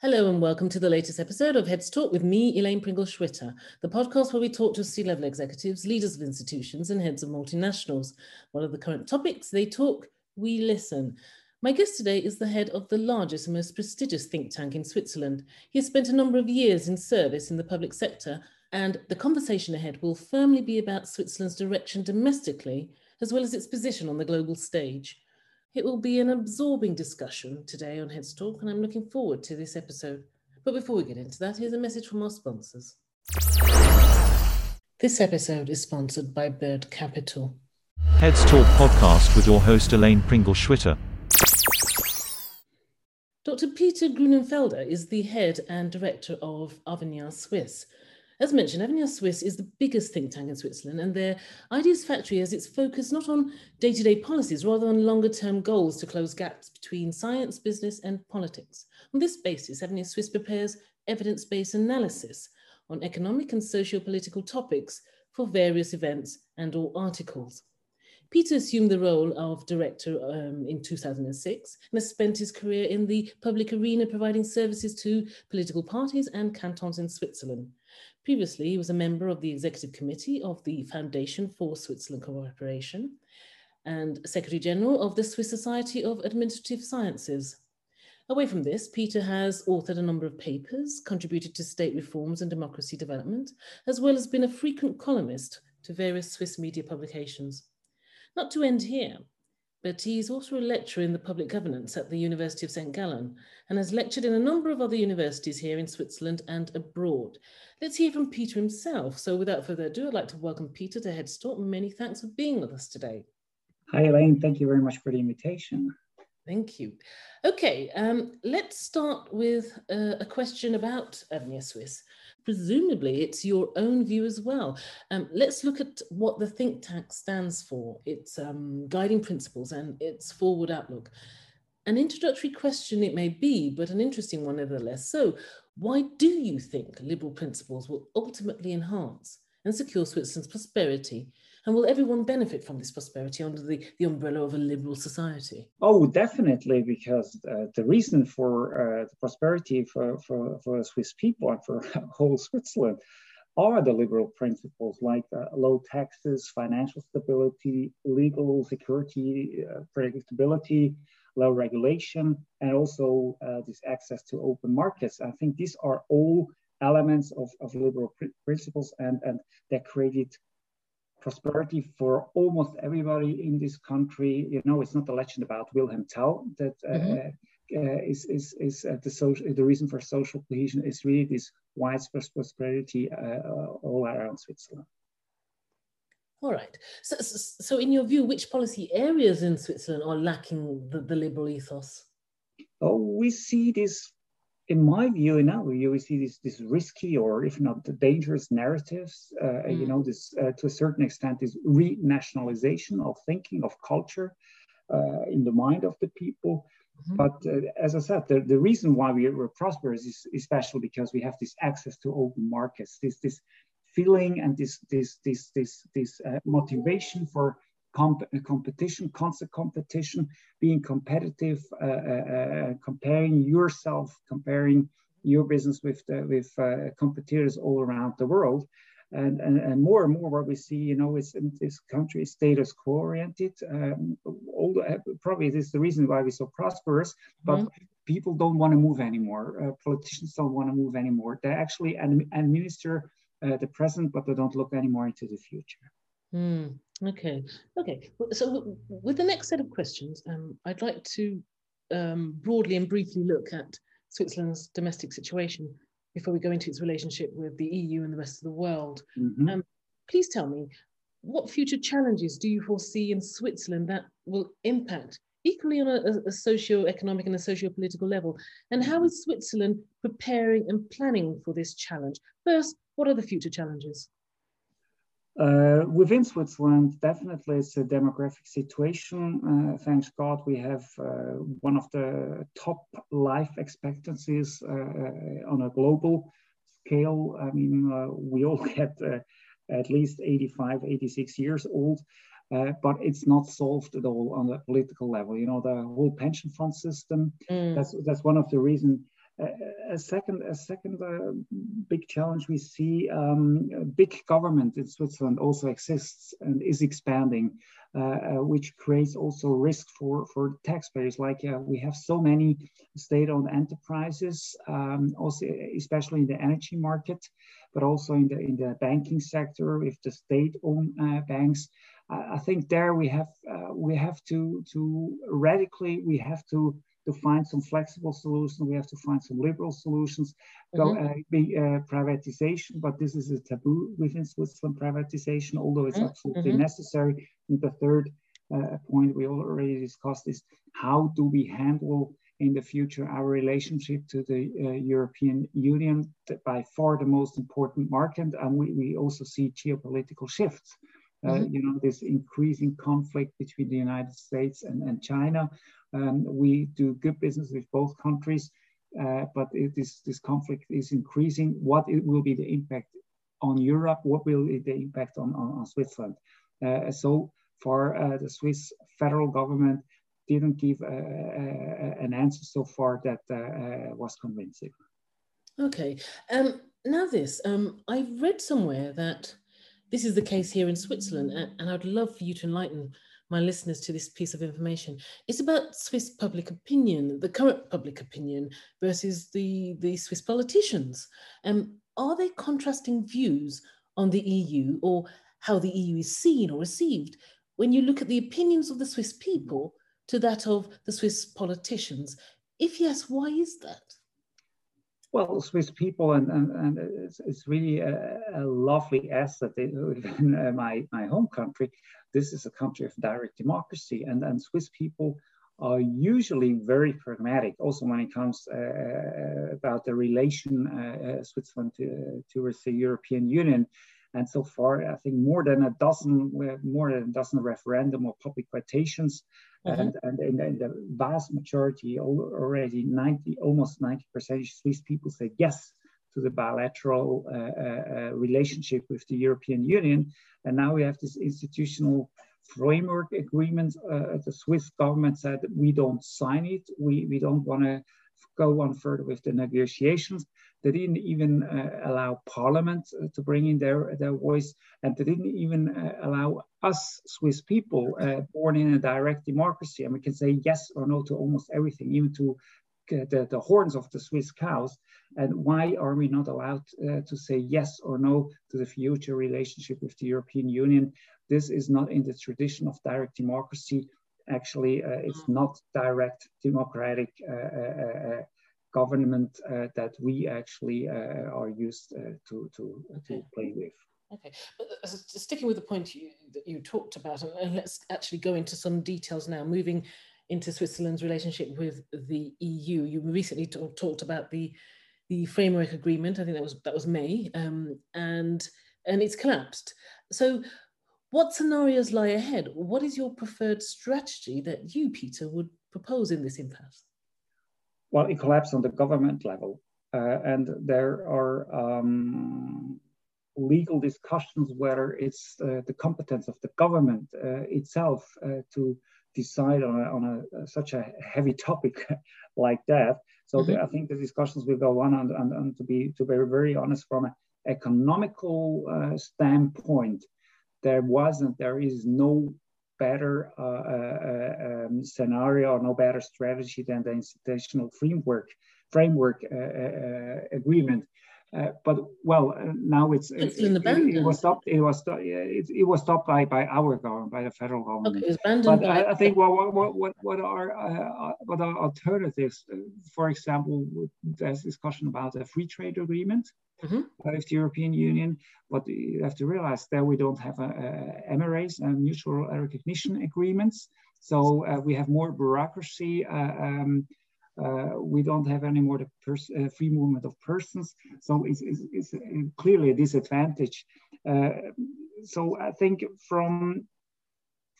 Hello and welcome to the latest episode of Heads Talk with me, Elaine Pringle Schwitter, the podcast where we talk to C level executives, leaders of institutions, and heads of multinationals. What are the current topics? They talk, we listen. My guest today is the head of the largest and most prestigious think tank in Switzerland. He has spent a number of years in service in the public sector, and the conversation ahead will firmly be about Switzerland's direction domestically, as well as its position on the global stage. It will be an absorbing discussion today on Heads Talk, and I'm looking forward to this episode. But before we get into that, here's a message from our sponsors. This episode is sponsored by Bird Capital. Heads Talk podcast with your host Elaine Pringle Schwitter. Dr. Peter Grunenfelder is the head and director of Avenir Suisse, as mentioned, Avenir Suisse is the biggest think tank in Switzerland, and their Ideas Factory has its focus not on day to day policies, rather on longer term goals to close gaps between science, business, and politics. On this basis, Avenir Suisse prepares evidence based analysis on economic and socio political topics for various events and or articles. Peter assumed the role of director um, in 2006 and has spent his career in the public arena providing services to political parties and cantons in Switzerland. Previously, he was a member of the executive committee of the Foundation for Switzerland Cooperation and Secretary General of the Swiss Society of Administrative Sciences. Away from this, Peter has authored a number of papers, contributed to state reforms and democracy development, as well as been a frequent columnist to various Swiss media publications. Not to end here, but he's also a lecturer in the public governance at the University of St. Gallen and has lectured in a number of other universities here in Switzerland and abroad. Let's hear from Peter himself. So without further ado, I'd like to welcome Peter to Heads Talk. Many thanks for being with us today. Hi, Elaine. Thank you very much for the invitation. Thank you. Okay, um, let's start with uh, a question about Avenir Suisse presumably it's your own view as well. Um, let's look at what the think tank stands for, its um, guiding principles and its forward outlook. An introductory question it may be, but an interesting one nevertheless. So, why do you think liberal principles will ultimately enhance and secure Switzerland's prosperity and will everyone benefit from this prosperity under the, the umbrella of a liberal society? Oh, definitely, because uh, the reason for uh, the prosperity for, for, for Swiss people and for whole Switzerland are the liberal principles like uh, low taxes, financial stability, legal security, uh, predictability, low regulation, and also uh, this access to open markets. I think these are all elements of, of liberal pr- principles and, and that created prosperity for almost everybody in this country. You know, it's not a legend about Wilhelm Tell that uh, mm-hmm. uh, is is, is uh, the social the reason for social cohesion is really this widespread prosperity uh, all around Switzerland. All right. So, so, in your view, which policy areas in Switzerland are lacking the, the liberal ethos? Oh, we see this in my view, in our view, we see this, this risky or if not dangerous narratives, uh, mm. you know, this uh, to a certain extent, this renationalization of thinking, of culture uh, in the mind of the people. Mm-hmm. But uh, as I said, the, the reason why we are prosperous is especially because we have this access to open markets, this, this feeling and this, this, this, this, this uh, motivation for comp competition, constant competition, being competitive, uh, uh, uh, comparing yourself, comparing your business with the, with uh, competitors all around the world. And, and, and more and more what we see, you know, is in this country is status quo oriented. Um, all the, probably this is the reason why we're so prosperous, but mm -hmm. people don't want to move anymore. Uh, politicians don't want to move anymore. They actually administer uh, the present, but they don't look anymore into the future. Mm. Okay, okay. So with the next set of questions, um, I'd like to um, broadly and briefly look at Switzerland's domestic situation before we go into its relationship with the EU and the rest of the world. Mm-hmm. Um, please tell me, what future challenges do you foresee in Switzerland that will impact equally on a, a socio-economic and a socio-political level? And how is Switzerland preparing and planning for this challenge? First, what are the future challenges? Uh, within Switzerland, definitely it's a demographic situation. Uh, thanks God, we have uh, one of the top life expectancies uh, uh, on a global scale. I mean, uh, we all get at least 85, 86 years old, but it's not solved at all on the political level. You know, the whole pension fund system, mm. that's, that's one of the reasons a second, a second uh, big challenge we see, um, big government in Switzerland also exists and is expanding, uh, uh, which creates also risk for, for taxpayers. Like uh, we have so many state-owned enterprises, um, also especially in the energy market, but also in the in the banking sector with the state-owned uh, banks. I think there we have uh, we have to to radically we have to to find some flexible solutions. We have to find some liberal solutions. Mm-hmm. Go, uh, be, uh, privatization, but this is a taboo within Switzerland. Privatization, although it's mm-hmm. absolutely mm-hmm. necessary. And the third uh, point we already discussed is how do we handle in the future our relationship to the uh, European Union, by far the most important market, and we, we also see geopolitical shifts. Uh, mm-hmm. you know, this increasing conflict between the United States and, and China. Um, we do good business with both countries, uh, but it is, this conflict is increasing. What it will be the impact on Europe? What will be the impact on, on, on Switzerland? Uh, so far, uh, the Swiss federal government didn't give uh, an answer so far that was convincing. Okay. Um, now this, um, I read somewhere that this is the case here in Switzerland, and I'd love for you to enlighten my listeners to this piece of information. It's about Swiss public opinion, the current public opinion versus the, the Swiss politicians. Um, are they contrasting views on the EU or how the EU is seen or received when you look at the opinions of the Swiss people to that of the Swiss politicians? If yes, why is that? Well, Swiss people, and, and, and it's, it's really a, a, lovely asset in uh, my, my home country. This is a country of direct democracy, and, and Swiss people are usually very pragmatic, also when it comes uh, uh about the relation uh, uh, Switzerland to, towards the European Union. And so far, I think more than a dozen, more than a dozen referendum or public quotations Mm-hmm. And, and the vast majority, already 90, almost 90% of Swiss people say yes to the bilateral uh, uh, uh, relationship with the European Union. And now we have this institutional framework agreement. Uh, the Swiss government said we don't sign it. We, we don't want to go on further with the negotiations. They didn't even uh, allow Parliament uh, to bring in their, their voice, and they didn't even uh, allow us Swiss people uh, born in a direct democracy, and we can say yes or no to almost everything, even to the, the horns of the Swiss cows. And why are we not allowed uh, to say yes or no to the future relationship with the European Union? This is not in the tradition of direct democracy. Actually, uh, it's not direct democratic government uh, that we actually uh, are used uh, to, to, okay. to play with. Okay, but sticking with the point you, that you talked about, and let's actually go into some details now, moving into Switzerland's relationship with the EU. You recently talked about the the framework agreement. I think that was that was May, um, and and it's collapsed. So, what scenarios lie ahead? What is your preferred strategy that you, Peter, would propose in this impasse? Well, it collapsed on the government level. Uh, and there are um, legal discussions whether it's uh, the competence of the government uh, itself uh, to decide on, a, on a, such a heavy topic like that. So mm-hmm. the, I think the discussions will go on, and, and, and, to be to be very honest, from an economical uh, standpoint, there wasn't, there is no better uh, uh, um, scenario or no better strategy than the institutional framework framework uh, agreement. Uh, but well, uh, now it's, it's it, it, it, was stopped. It was it, it, was stopped by by our government, by the federal government. Okay, but I, I, think well, what what what are uh, what are alternatives? For example, there's discussion about a free trade agreement mm-hmm. with the European Union, but you have to realize that we don't have a, a MRAs, a mutual recognition agreements. So we have more bureaucracy. Um, uh, we don't have any more the uh, free movement of persons. So it's, it's, it's clearly a disadvantage. Uh, so I think from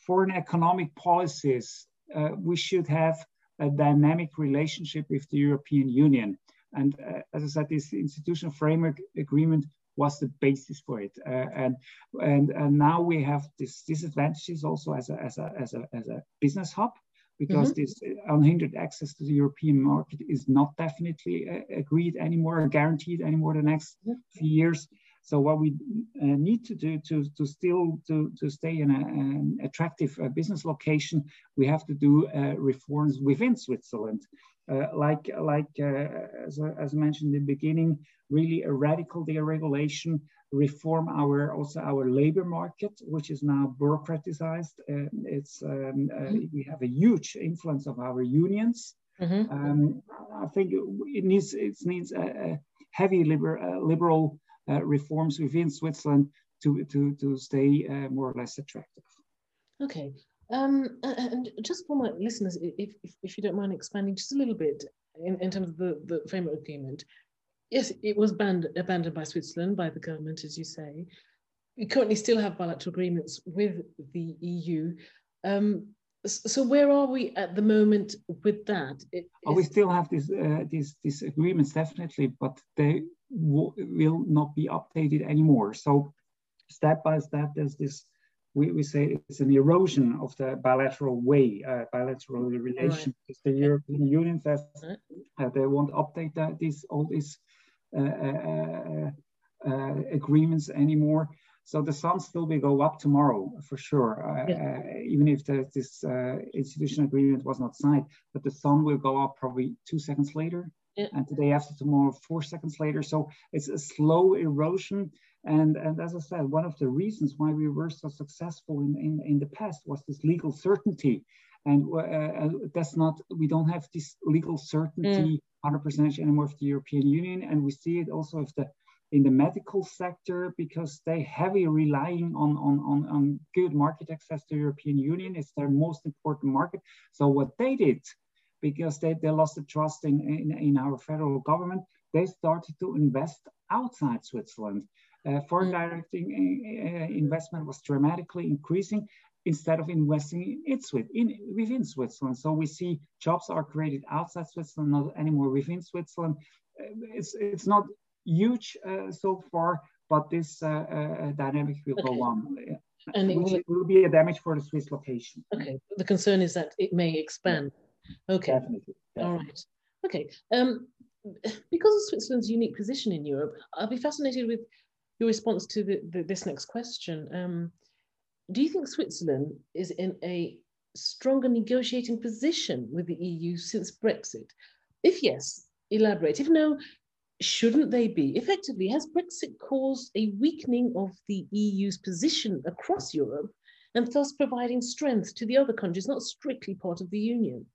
foreign economic policies, uh, we should have a dynamic relationship with the European Union. And uh, as I said, this institutional framework agreement was the basis for it. Uh, and, and, and now we have these disadvantages also as a, as a, as a, as a business hub because mm-hmm. this unhindered access to the European market is not definitely uh, agreed anymore or guaranteed anymore the next few years. So what we uh, need to do to, to still to, to stay in a, an attractive uh, business location, we have to do uh, reforms within Switzerland. Uh, like like uh, as, as mentioned in the beginning, really a radical deregulation, reform our also our labor market, which is now bureaucratized. Uh, it's um, mm-hmm. we have a huge influence of our unions. Mm-hmm. Um, I think it needs it needs a, a heavy liber, liberal uh, reforms within Switzerland to, to, to stay uh, more or less attractive. Okay. Um, and just for my listeners, if, if, if, you don't mind expanding just a little bit in, in terms of the, the framework agreement, yes, it was banned, abandoned by Switzerland, by the government, as you say. We currently still have bilateral agreements with the EU. Um, so where are we at the moment with that? It, oh, we still have these, uh, these, these agreements, definitely, but they will not be updated anymore. So step by step, there's this, we, we say it's an erosion of the bilateral way, uh, bilateral relation. Right. The European Union says uh, they won't update that, these, all these agreements anymore. So the sun still will go up tomorrow for sure, uh, yeah. uh, even if the, this uh, institutional agreement was not signed. But the sun will go up probably two seconds later, yeah. and the day after tomorrow, four seconds later. So it's a slow erosion. And, and as I said, one of the reasons why we were so successful in, in, in the past was this legal certainty. And uh, uh that's not, we don't have this legal certainty mm. 100% anymore of the European Union. And we see it also of the in the medical sector because they heavily relying on, on, on, on good market access to European Union. It's their most important market. So what they did because they, they lost the trust in, in, in our federal government, they started to invest outside Switzerland. Uh, foreign mm. direct in, uh, investment was dramatically increasing instead of investing in, in, within Switzerland. So we see jobs are created outside Switzerland, not anymore within Switzerland. It's, it's not huge uh, so far, but this uh, uh, dynamic will okay. go on. And it will, will, be a damage for the Swiss location. Okay, the concern is that it may expand. Yeah. Okay. Definitely. Definitely. All right. Okay. Um, because of Switzerland's unique position in Europe, I'll be fascinated with your response to the, the, this next question. Um, do you think Switzerland is in a stronger negotiating position with the EU since Brexit? If yes, elaborate. If no, shouldn't they be? Effectively, has Brexit caused a weakening of the EU's position across Europe and thus providing strength to the other countries not strictly part of the Union?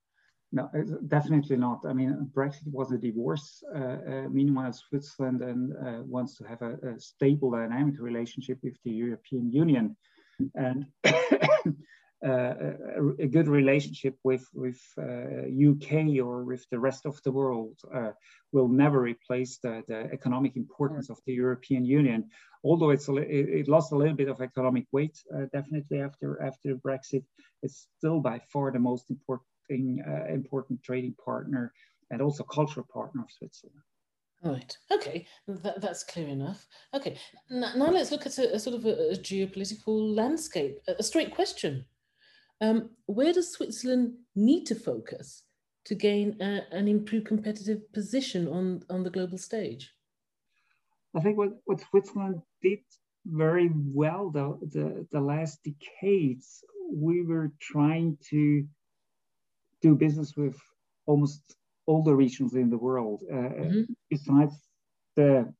No, definitely not. I mean, Brexit was a divorce. Uh, uh, meanwhile, Switzerland and, uh, wants to have a, a, stable, dynamic relationship with the European Union, and uh, a, a, good relationship with with UK uh, or with the rest of the world uh, will never replace the, the economic importance of the European Union. Although it's a, it, lost a little bit of economic weight, definitely after after Brexit, it's still by far the most important important trading partner and also cultural partner of Switzerland. Right. Okay. That, that's clear enough. Okay. Now, now let's look at a, a sort of a, a, geopolitical landscape. A, a straight question: um, Where does Switzerland need to focus to gain an improved competitive position on on the global stage? I think what, what Switzerland did very well the, the the last decades, we were trying to do business with almost all the regions in the world. Uh, mm-hmm. Besides the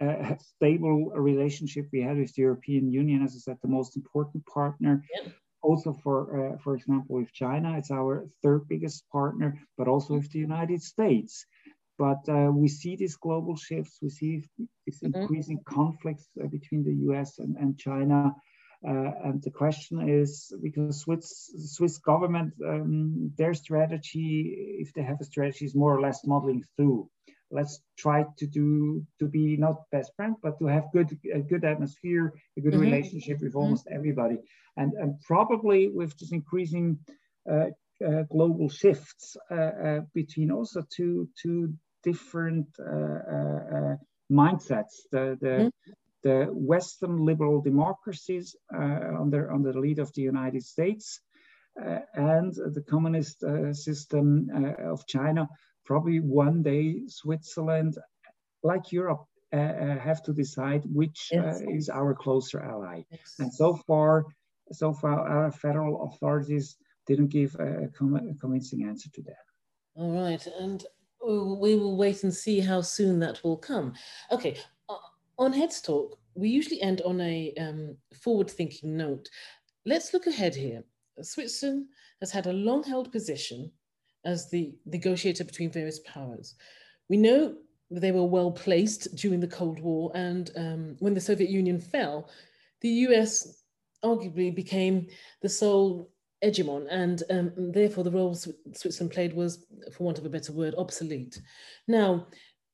uh, stable relationship we had with the European Union, as I said, the most important partner. Yep. Also, for uh, for example, with China, it's our third biggest partner, but also with the United States. But uh, we see these global shifts. We see these mm-hmm. increasing conflicts uh, between the U.S. and, and China. Uh, and the question is because Swiss Swiss government um, their strategy, if they have a strategy, is more or less modeling through. Let's try to do to be not best friend, but to have good a good atmosphere, a good mm-hmm. relationship with mm-hmm. almost mm-hmm. everybody, and and probably with this increasing uh, uh, global shifts uh, uh, between also two two different uh, mindsets. The the mm-hmm the Western liberal democracies uh, under, under the lead of the United States uh, and the communist uh, system uh, of China, probably one day Switzerland, like Europe, have to decide which yes. is our closer ally. Yes. And so far, so far, our federal authorities didn't give a, com- convincing answer to that. All right, and we will wait and see how soon that will come. Okay, on Heads Talk, we usually end on a um, forward-thinking note. Let's look ahead here. Switzerland has had a long-held position as the negotiator between various powers. We know they were well placed during the Cold War, and um, when the Soviet Union fell, the US arguably became the sole hegemon, and um, therefore the role Switzerland played was, for want of a better word, obsolete. Now,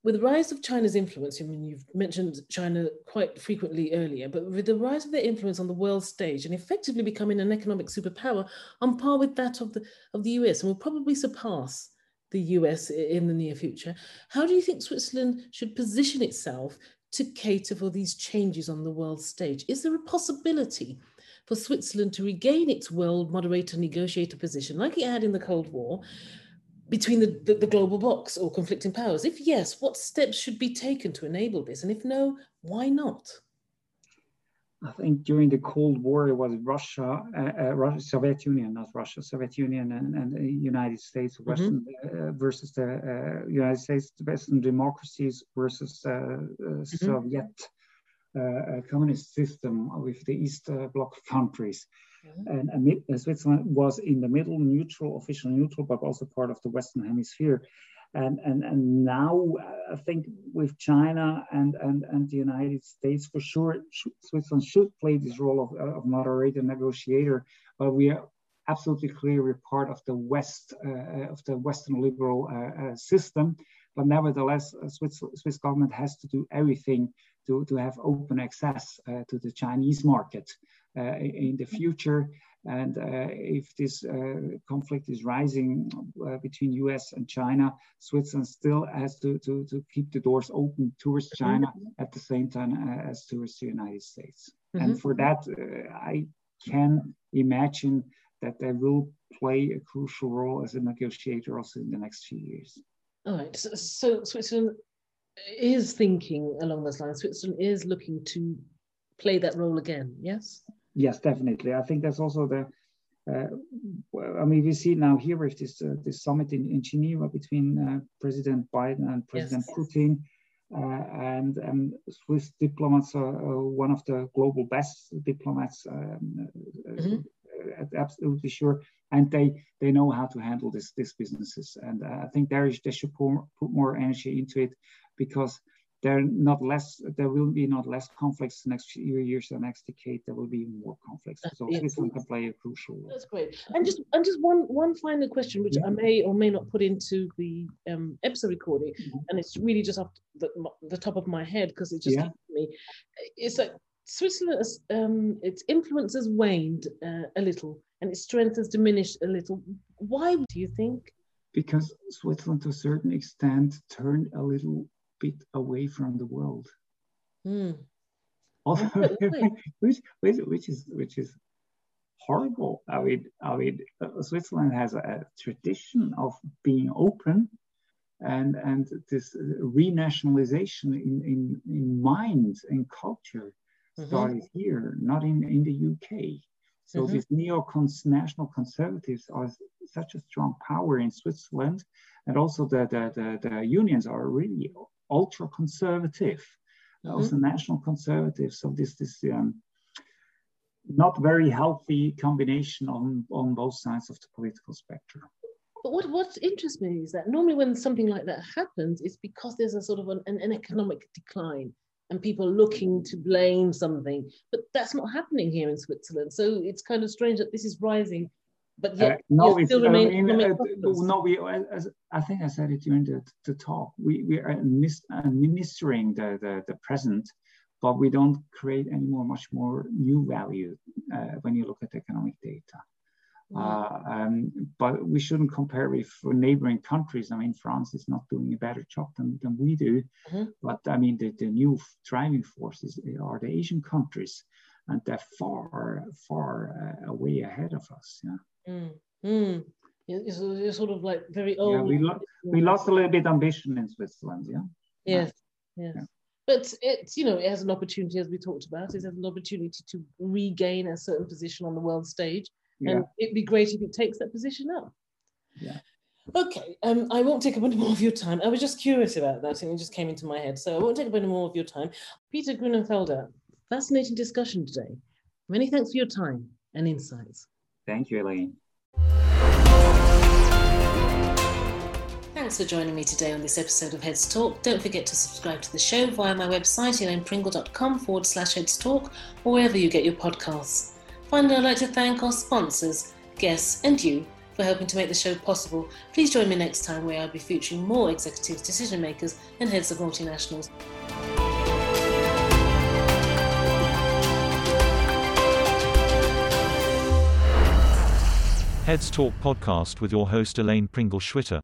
with the rise of China's influence, I mean, you've mentioned China quite frequently earlier, but with the rise of their influence on the world stage and effectively becoming an economic superpower on par with that of the, of the US, and will probably surpass the US in the near future, how do you think Switzerland should position itself to cater for these changes on the world stage? Is there a possibility for Switzerland to regain its world moderator negotiator position, like it had in the Cold War, between the, the, the, global box or conflicting powers? If yes, what steps should be taken to enable this? And if no, why not? I think during the Cold War, it was Russia, uh, uh, Russia Soviet Union, not Russia, Soviet Union and, and the United States, mm-hmm. Western mm-hmm. uh, versus the uh, United States, Western democracies versus uh, mm-hmm. Soviet communist system with the East Bloc countries. Mm-hmm. And, and Switzerland was in the middle, neutral, official neutral, but also part of the Western Hemisphere. And, and, and now I think with China and, and, and the United States, for sure, Switzerland should play this role of, of moderator, negotiator, but we are absolutely clear we're part of the West, uh, of the Western liberal uh, uh, system. But nevertheless, Swiss, Swiss government has to do everything to, to have open access uh, to the Chinese market. Uh, in the future. And uh, if this uh, conflict is rising between US and China, Switzerland still has to, to, to keep the doors open towards China mm-hmm. at the same time as towards the United States. Mm-hmm. And for that, I can imagine that they will play a crucial role as a negotiator also in the next few years. All right. So, so, Switzerland is thinking along those lines. Switzerland is looking to play that role again. Yes. Yes, definitely. I think that's also the. Uh, I mean, we see now here with this uh, this summit in, in Geneva between uh, President Biden and President yes. Putin, uh, and um, Swiss diplomats are one of the global best diplomats. Um, mm-hmm. Absolutely sure, and they they know how to handle this this businesses, and uh, I think there is they should put, put more energy into it because there not less there will be not less conflicts the next few years the next decade there will be more conflicts so yeah. Switzerland can play a crucial role that's great and just and just one one final question which yeah. i may or may not put into the um, episode recording mm-hmm. and it's really just off the, the top of my head because it just yeah. me it's like switzerland um, its influence has waned uh, a little and its strength has diminished a little why do you think because switzerland to a certain extent turned a little bit away from the world. Mm. which, which, which is which is horrible. I mean, I mean, uh, Switzerland has a, a, tradition of being open, and and this renationalization in in, in mind and culture mm-hmm. started here, not in in the UK. So mm-hmm. these neo-national conservatives are such a strong power in Switzerland, and also the the, the, the unions are really ultra conservative, mm-hmm. also national conservative. So this this um, not very healthy combination on on both sides of the political spectrum. But what what interests me is that normally when something like that happens, it's because there's a sort of an, an, an economic decline and people looking to blame something. But that's not happening here in Switzerland. So it's kind of strange that this is rising but yet uh, no, it's, still remain, I mean, uh, no, we, as, I think I said it during the, the talk, we, we are administering the, the, the present, but we don't create any more, much more new value uh, when you look at economic data. Uh, um, but we shouldn't compare with neighboring countries. I mean, France is not doing a better job than, than we do. Mm-hmm. But I mean, the, the new driving forces are the Asian countries and they're far, far uh, way ahead of us. Yeah. Mm. Mm. It's, it's, sort of like very old. Yeah, we, lo- we lost a little bit of ambition in Switzerland. Yeah. Yes. Yes. Yeah. But it's you know it has an opportunity as we talked about. It has an opportunity to regain a certain position on the world stage, yeah. and it'd be great if it takes that position up. Yeah. Okay, um, I won't take up any more of your time. I was just curious about that, and it just came into my head. So I won't take up any more of your time. Peter Grunenfelder, fascinating discussion today. Many thanks for your time and insights. Thank you, Elaine. Thanks for joining me today on this episode of Heads Talk. Don't forget to subscribe to the show via my website, elainepringle.com forward slash Heads Talk, or wherever you get your podcasts. Finally, I'd like to thank our sponsors, guests, and you for helping to make the show possible. Please join me next time where I'll be featuring more executives, decision makers, and heads of multinationals. Heads Talk podcast with your host Elaine Pringle Schwitter.